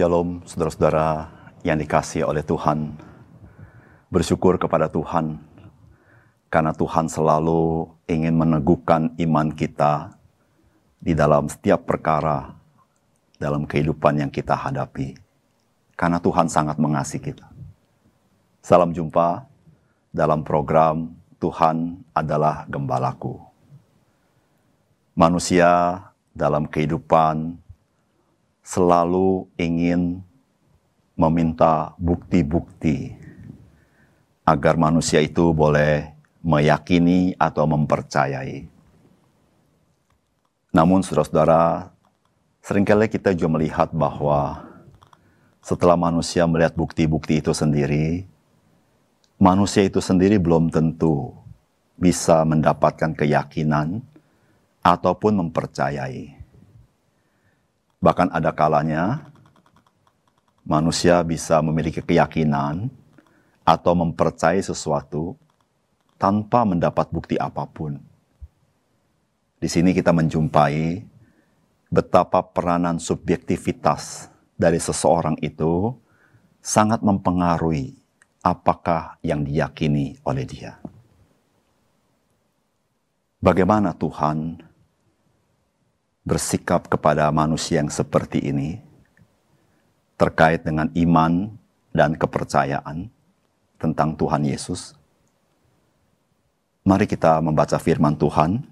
Shalom saudara-saudara yang dikasih oleh Tuhan. Bersyukur kepada Tuhan karena Tuhan selalu ingin meneguhkan iman kita di dalam setiap perkara dalam kehidupan yang kita hadapi. Karena Tuhan sangat mengasihi kita. Salam jumpa dalam program Tuhan adalah gembalaku. Manusia dalam kehidupan selalu ingin meminta bukti-bukti agar manusia itu boleh meyakini atau mempercayai. Namun saudara-saudara, sering kali kita juga melihat bahwa setelah manusia melihat bukti-bukti itu sendiri, manusia itu sendiri belum tentu bisa mendapatkan keyakinan ataupun mempercayai. Bahkan ada kalanya manusia bisa memiliki keyakinan atau mempercayai sesuatu tanpa mendapat bukti apa pun. Di sini kita menjumpai betapa peranan subjektivitas dari seseorang itu sangat mempengaruhi apakah yang diyakini oleh dia. Bagaimana Tuhan bersikap kepada manusia yang seperti ini terkait dengan iman dan kepercayaan tentang Tuhan Yesus. Mari kita membaca firman Tuhan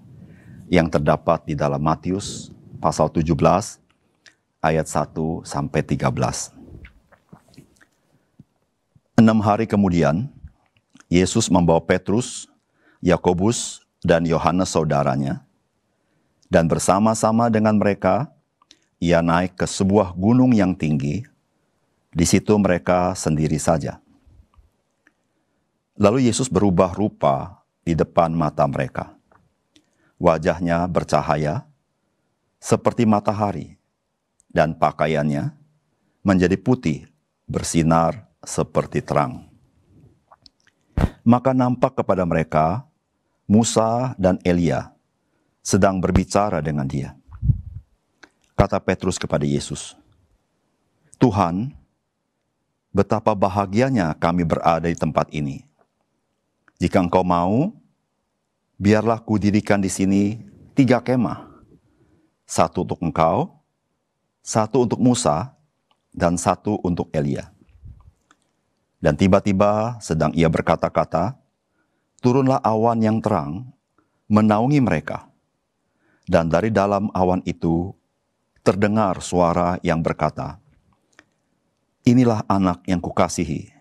yang terdapat di dalam Matius pasal 17 ayat 1 sampai 13. Enam hari kemudian, Yesus membawa Petrus, Yakobus, dan Yohanes saudaranya dan bersama-sama dengan mereka, ia naik ke sebuah gunung yang tinggi. Di situ mereka sendiri saja. Lalu Yesus berubah rupa di depan mata mereka. Wajahnya bercahaya seperti matahari, dan pakaiannya menjadi putih, bersinar seperti terang. Maka nampak kepada mereka Musa dan Elia sedang berbicara dengan dia. Kata Petrus kepada Yesus, Tuhan, betapa bahagianya kami berada di tempat ini. Jika engkau mau, biarlah kudirikan di sini tiga kemah. Satu untuk engkau, satu untuk Musa, dan satu untuk Elia. Dan tiba-tiba sedang ia berkata-kata, turunlah awan yang terang menaungi mereka dan dari dalam awan itu terdengar suara yang berkata, Inilah anak yang kukasihi,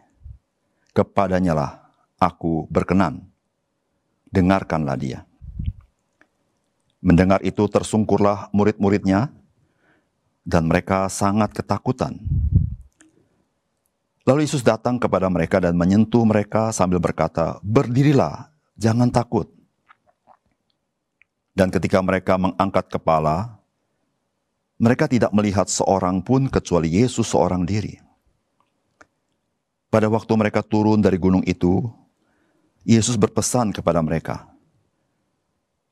kepadanya lah aku berkenan, dengarkanlah dia. Mendengar itu tersungkurlah murid-muridnya, dan mereka sangat ketakutan. Lalu Yesus datang kepada mereka dan menyentuh mereka sambil berkata, Berdirilah, jangan takut. Dan ketika mereka mengangkat kepala, mereka tidak melihat seorang pun kecuali Yesus seorang diri. Pada waktu mereka turun dari gunung itu, Yesus berpesan kepada mereka,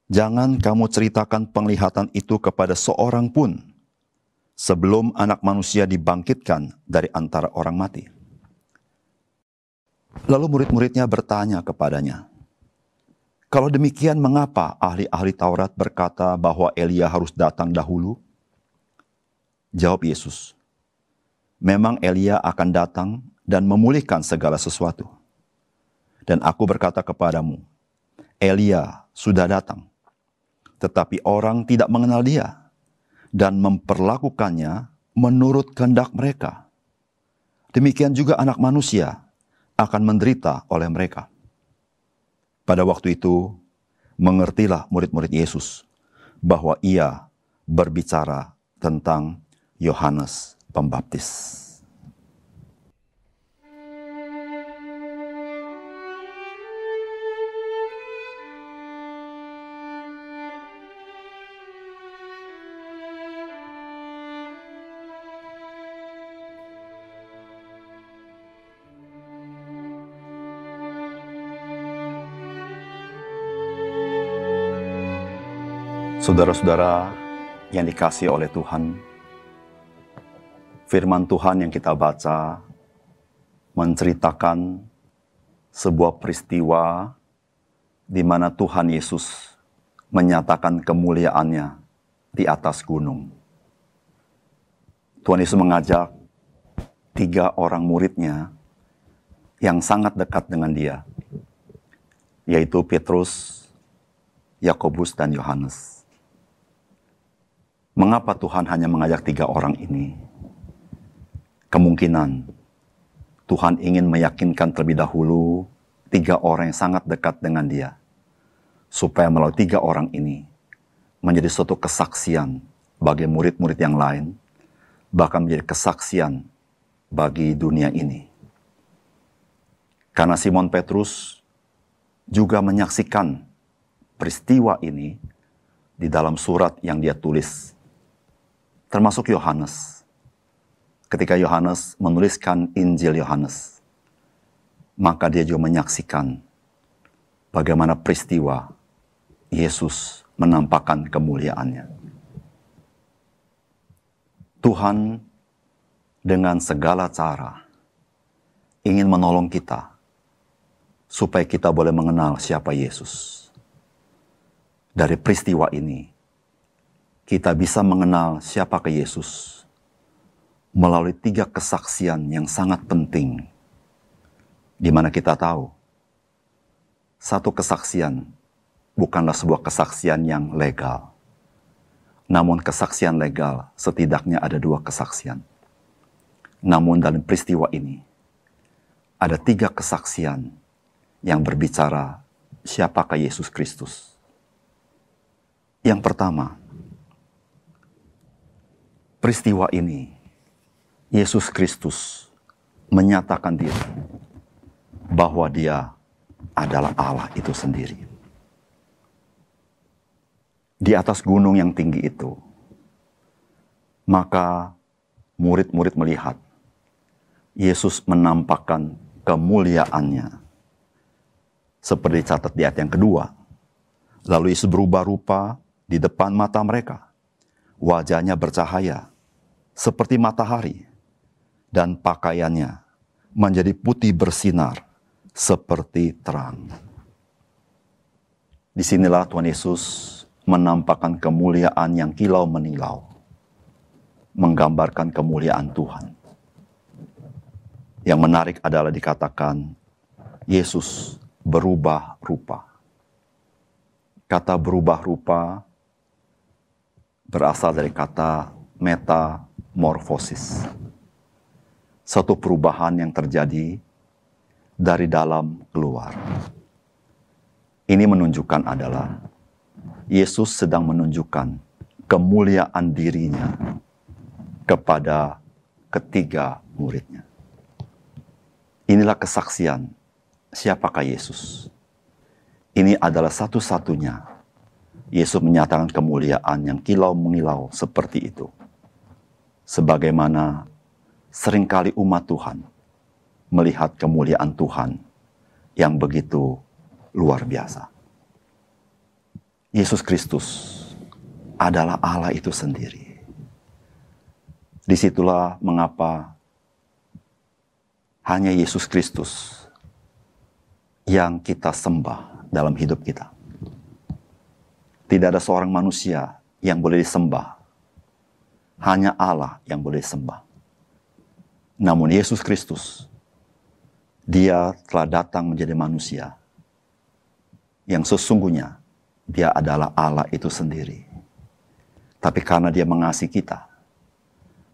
"Jangan kamu ceritakan penglihatan itu kepada seorang pun sebelum Anak Manusia dibangkitkan dari antara orang mati." Lalu murid-muridnya bertanya kepadanya, kalau demikian, mengapa ahli-ahli Taurat berkata bahwa Elia harus datang dahulu? Jawab Yesus, "Memang Elia akan datang dan memulihkan segala sesuatu. Dan aku berkata kepadamu, Elia sudah datang, tetapi orang tidak mengenal dia dan memperlakukannya menurut kehendak mereka. Demikian juga Anak Manusia akan menderita oleh mereka." Pada waktu itu, mengertilah murid-murid Yesus bahwa ia berbicara tentang Yohanes Pembaptis. Saudara-saudara yang dikasih oleh Tuhan, firman Tuhan yang kita baca menceritakan sebuah peristiwa di mana Tuhan Yesus menyatakan kemuliaannya di atas gunung. Tuhan Yesus mengajak tiga orang muridnya yang sangat dekat dengan dia, yaitu Petrus, Yakobus, dan Yohanes. Mengapa Tuhan hanya mengajak tiga orang ini? Kemungkinan Tuhan ingin meyakinkan terlebih dahulu tiga orang yang sangat dekat dengan dia, supaya melalui tiga orang ini menjadi suatu kesaksian bagi murid-murid yang lain, bahkan menjadi kesaksian bagi dunia ini. Karena Simon Petrus juga menyaksikan peristiwa ini di dalam surat yang dia tulis termasuk Yohanes. Ketika Yohanes menuliskan Injil Yohanes, maka dia juga menyaksikan bagaimana peristiwa Yesus menampakkan kemuliaannya. Tuhan dengan segala cara ingin menolong kita supaya kita boleh mengenal siapa Yesus. Dari peristiwa ini, kita bisa mengenal siapa ke Yesus melalui tiga kesaksian yang sangat penting, di mana kita tahu satu kesaksian bukanlah sebuah kesaksian yang legal, namun kesaksian legal setidaknya ada dua kesaksian. Namun dalam peristiwa ini ada tiga kesaksian yang berbicara siapakah Yesus Kristus. Yang pertama, peristiwa ini, Yesus Kristus menyatakan diri bahwa dia adalah Allah itu sendiri. Di atas gunung yang tinggi itu, maka murid-murid melihat Yesus menampakkan kemuliaannya. Seperti catat di ayat yang kedua. Lalu Yesus berubah rupa di depan mata mereka. Wajahnya bercahaya seperti matahari, dan pakaiannya menjadi putih bersinar seperti terang. Di sinilah Tuhan Yesus menampakkan kemuliaan yang kilau menilau, menggambarkan kemuliaan Tuhan. Yang menarik adalah dikatakan Yesus berubah rupa. Kata berubah rupa berasal dari kata meta morfosis. Satu perubahan yang terjadi dari dalam keluar. Ini menunjukkan adalah Yesus sedang menunjukkan kemuliaan dirinya kepada ketiga muridnya. Inilah kesaksian siapakah Yesus. Ini adalah satu-satunya Yesus menyatakan kemuliaan yang kilau mengilau seperti itu sebagaimana sering kali umat Tuhan melihat kemuliaan Tuhan yang begitu luar biasa. Yesus Kristus adalah Allah itu sendiri. Di situlah mengapa hanya Yesus Kristus yang kita sembah dalam hidup kita. Tidak ada seorang manusia yang boleh disembah hanya Allah yang boleh sembah. Namun Yesus Kristus, dia telah datang menjadi manusia. Yang sesungguhnya dia adalah Allah itu sendiri. Tapi karena dia mengasihi kita,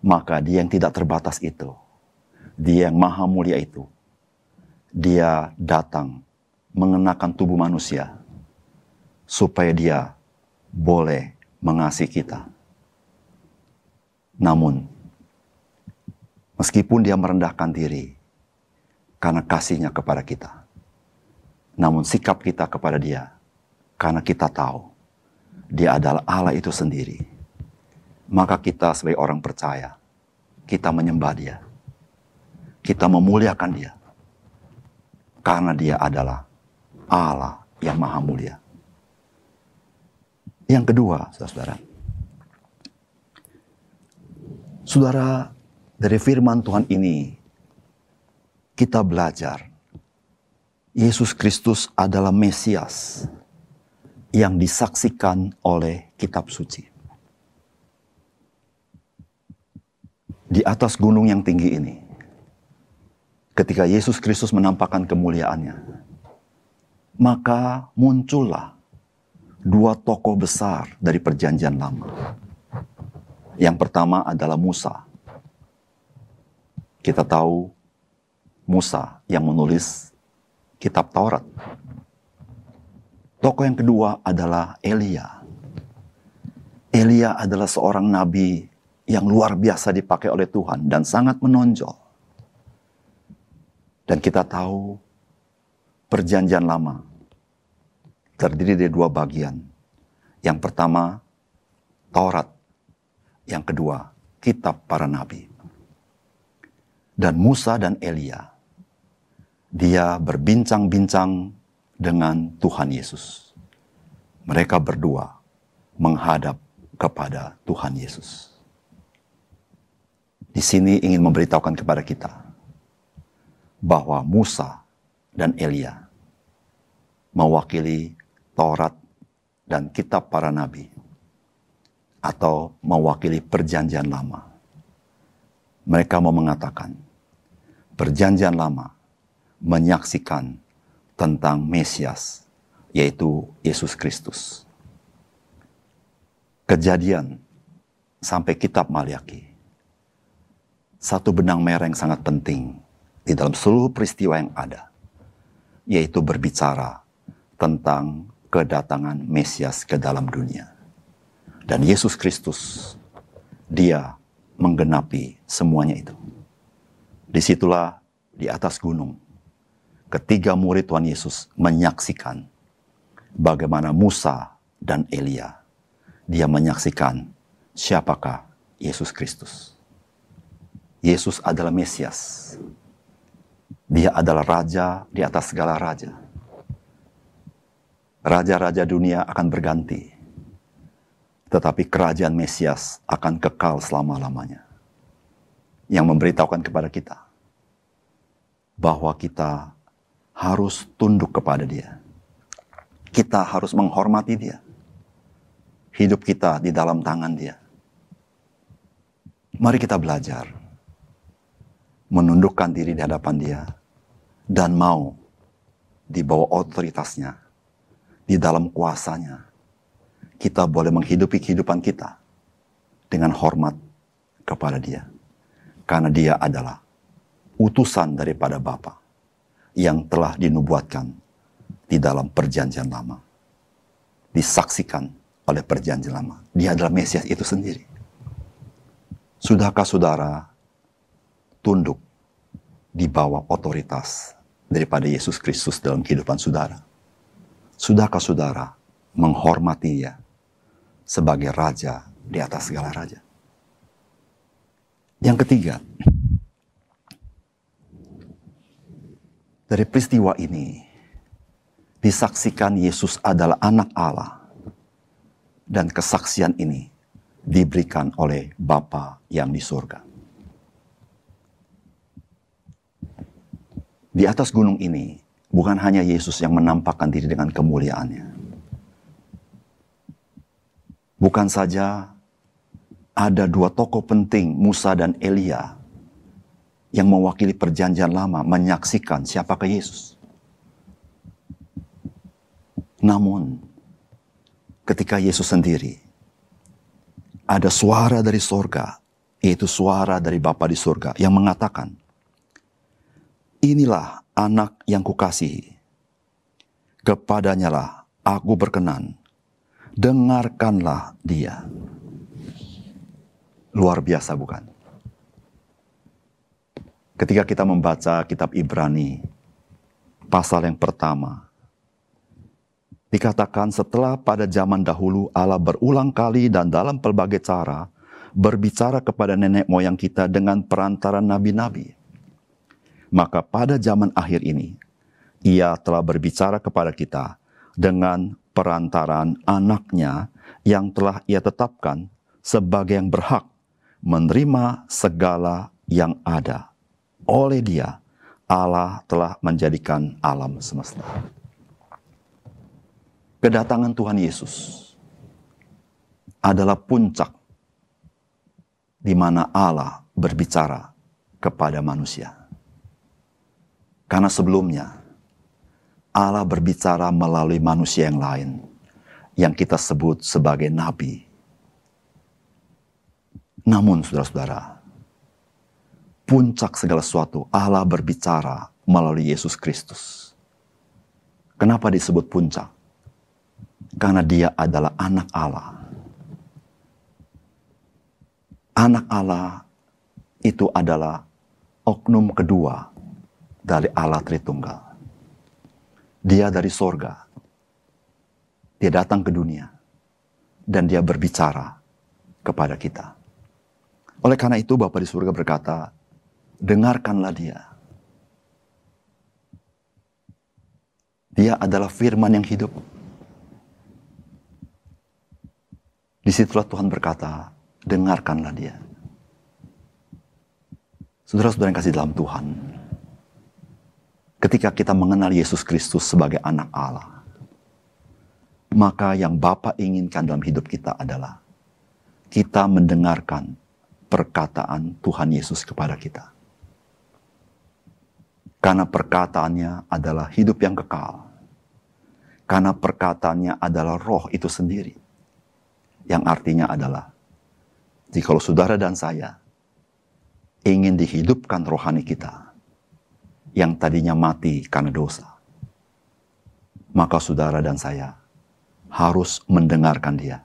maka dia yang tidak terbatas itu, dia yang maha mulia itu, dia datang mengenakan tubuh manusia supaya dia boleh mengasihi kita. Namun, meskipun dia merendahkan diri karena kasihnya kepada kita, namun sikap kita kepada dia karena kita tahu dia adalah Allah itu sendiri, maka kita sebagai orang percaya, kita menyembah dia. Kita memuliakan dia. Karena dia adalah Allah yang maha mulia. Yang kedua, saudara-saudara. Saudara, dari firman Tuhan ini, kita belajar Yesus Kristus adalah Mesias yang disaksikan oleh kitab suci. Di atas gunung yang tinggi ini, ketika Yesus Kristus menampakkan kemuliaannya, maka muncullah dua tokoh besar dari perjanjian lama. Yang pertama adalah Musa. Kita tahu Musa yang menulis kitab Taurat. Tokoh yang kedua adalah Elia. Elia adalah seorang nabi yang luar biasa dipakai oleh Tuhan dan sangat menonjol. Dan kita tahu perjanjian lama terdiri dari dua bagian. Yang pertama Taurat, yang kedua kitab para nabi. Dan Musa dan Elia, dia berbincang-bincang dengan Tuhan Yesus. Mereka berdua menghadap kepada Tuhan Yesus. Di sini ingin memberitahukan kepada kita bahwa Musa dan Elia mewakili Taurat dan kitab para nabi atau mewakili perjanjian lama. Mereka mau mengatakan perjanjian lama menyaksikan tentang Mesias, yaitu Yesus Kristus. Kejadian sampai kitab Maliaki. Satu benang merah yang sangat penting di dalam seluruh peristiwa yang ada, yaitu berbicara tentang kedatangan Mesias ke dalam dunia. Dan Yesus Kristus, dia menggenapi semuanya itu. Di situlah di atas gunung, ketiga murid Tuhan Yesus menyaksikan bagaimana Musa dan Elia. Dia menyaksikan siapakah Yesus Kristus. Yesus adalah Mesias. Dia adalah raja di atas segala raja. Raja-raja dunia akan berganti. Tetapi kerajaan Mesias akan kekal selama-lamanya. Yang memberitahukan kepada kita bahwa kita harus tunduk kepada Dia. Kita harus menghormati Dia. Hidup kita di dalam tangan Dia. Mari kita belajar menundukkan diri di hadapan Dia dan mau di bawah otoritasnya, di dalam kuasanya. Kita boleh menghidupi kehidupan kita dengan hormat kepada Dia. Karena Dia adalah utusan daripada Bapa yang telah dinubuatkan di dalam perjanjian lama. Disaksikan oleh perjanjian lama. Dia adalah Mesias itu sendiri. Sudahkah saudara tunduk di bawah otoritas daripada Yesus Kristus dalam kehidupan saudara? Sudahkah saudara menghormati dia sebagai raja di atas segala raja? Yang ketiga, Dari peristiwa ini disaksikan Yesus adalah anak Allah. Dan kesaksian ini diberikan oleh Bapa yang di surga. Di atas gunung ini bukan hanya Yesus yang menampakkan diri dengan kemuliaannya. Bukan saja ada dua tokoh penting, Musa dan Elia, yang mewakili perjanjian lama menyaksikan siapakah Yesus. Namun, ketika Yesus sendiri, ada suara dari sorga, yaitu suara dari Bapa di surga yang mengatakan, Inilah anak yang kukasihi, kepadanya lah aku berkenan, dengarkanlah dia. Luar biasa bukan? Ketika kita membaca kitab Ibrani, pasal yang pertama, dikatakan setelah pada zaman dahulu Allah berulang kali dan dalam pelbagai cara berbicara kepada nenek moyang kita dengan perantara nabi-nabi. Maka pada zaman akhir ini, ia telah berbicara kepada kita dengan perantaran anaknya yang telah ia tetapkan sebagai yang berhak menerima segala yang ada. Oleh dia, Allah telah menjadikan alam semesta. Kedatangan Tuhan Yesus adalah puncak di mana Allah berbicara kepada manusia. Karena sebelumnya Allah berbicara melalui manusia yang lain yang kita sebut sebagai nabi. Namun saudara-saudara, puncak segala sesuatu Allah berbicara melalui Yesus Kristus. Kenapa disebut puncak? Karena dia adalah anak Allah. Anak Allah itu adalah oknum kedua dari Allah Tritunggal. Dia dari sorga. Dia datang ke dunia. Dan dia berbicara kepada kita. Oleh karena itu Bapak di surga berkata, dengarkanlah dia. Dia adalah firman yang hidup. Di situlah Tuhan berkata, dengarkanlah dia. Saudara-saudara yang kasih dalam Tuhan, ketika kita mengenal Yesus Kristus sebagai anak Allah, maka yang Bapa inginkan dalam hidup kita adalah kita mendengarkan perkataan Tuhan Yesus kepada kita. Karena perkataannya adalah hidup yang kekal. Karena perkataannya adalah roh itu sendiri. Yang artinya adalah, jika saudara dan saya ingin dihidupkan rohani kita, yang tadinya mati karena dosa. Maka saudara dan saya harus mendengarkan dia.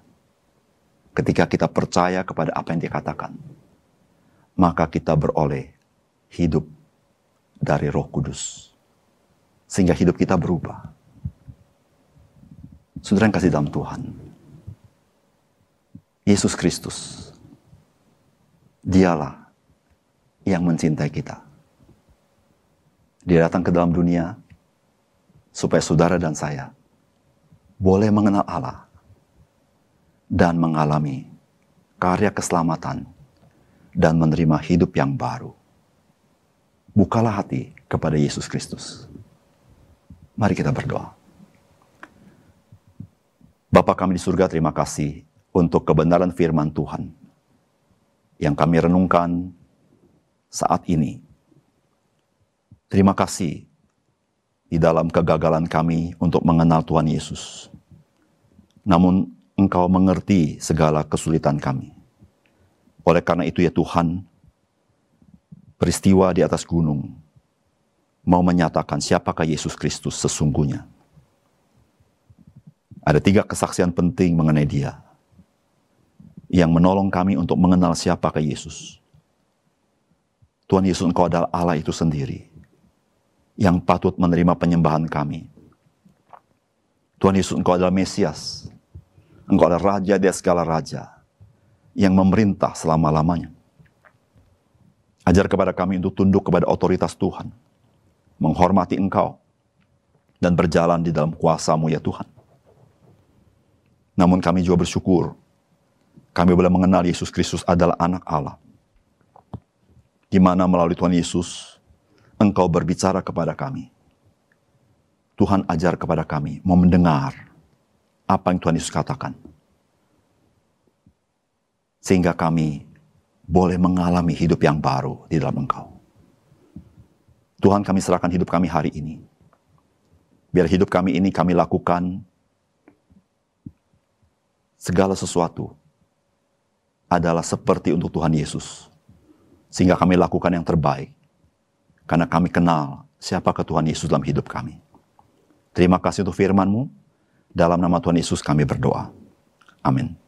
Ketika kita percaya kepada apa yang dikatakan, maka kita beroleh hidup dari roh kudus. Sehingga hidup kita berubah. Saudara yang kasih dalam Tuhan. Yesus Kristus. Dialah yang mencintai kita dia datang ke dalam dunia supaya saudara dan saya boleh mengenal Allah dan mengalami karya keselamatan dan menerima hidup yang baru. Bukalah hati kepada Yesus Kristus. Mari kita berdoa. Bapa kami di surga, terima kasih untuk kebenaran firman Tuhan yang kami renungkan saat ini Terima kasih di dalam kegagalan kami untuk mengenal Tuhan Yesus. Namun Engkau mengerti segala kesulitan kami. Oleh karena itu ya Tuhan, peristiwa di atas gunung mau menyatakan siapakah Yesus Kristus sesungguhnya. Ada tiga kesaksian penting mengenai dia yang menolong kami untuk mengenal siapakah Yesus. Tuhan Yesus engkau adalah Allah itu sendiri yang patut menerima penyembahan kami. Tuhan Yesus, Engkau adalah Mesias. Engkau adalah Raja di segala Raja yang memerintah selama-lamanya. Ajar kepada kami untuk tunduk kepada otoritas Tuhan, menghormati Engkau, dan berjalan di dalam kuasamu ya Tuhan. Namun kami juga bersyukur, kami boleh mengenal Yesus Kristus adalah anak Allah. Di mana melalui Tuhan Yesus, Engkau berbicara kepada kami. Tuhan ajar kepada kami mau mendengar apa yang Tuhan Yesus katakan. Sehingga kami boleh mengalami hidup yang baru di dalam Engkau. Tuhan kami serahkan hidup kami hari ini. Biar hidup kami ini kami lakukan segala sesuatu adalah seperti untuk Tuhan Yesus. Sehingga kami lakukan yang terbaik karena kami kenal siapa Tuhan Yesus dalam hidup kami. Terima kasih untuk firman-Mu. Dalam nama Tuhan Yesus kami berdoa. Amin.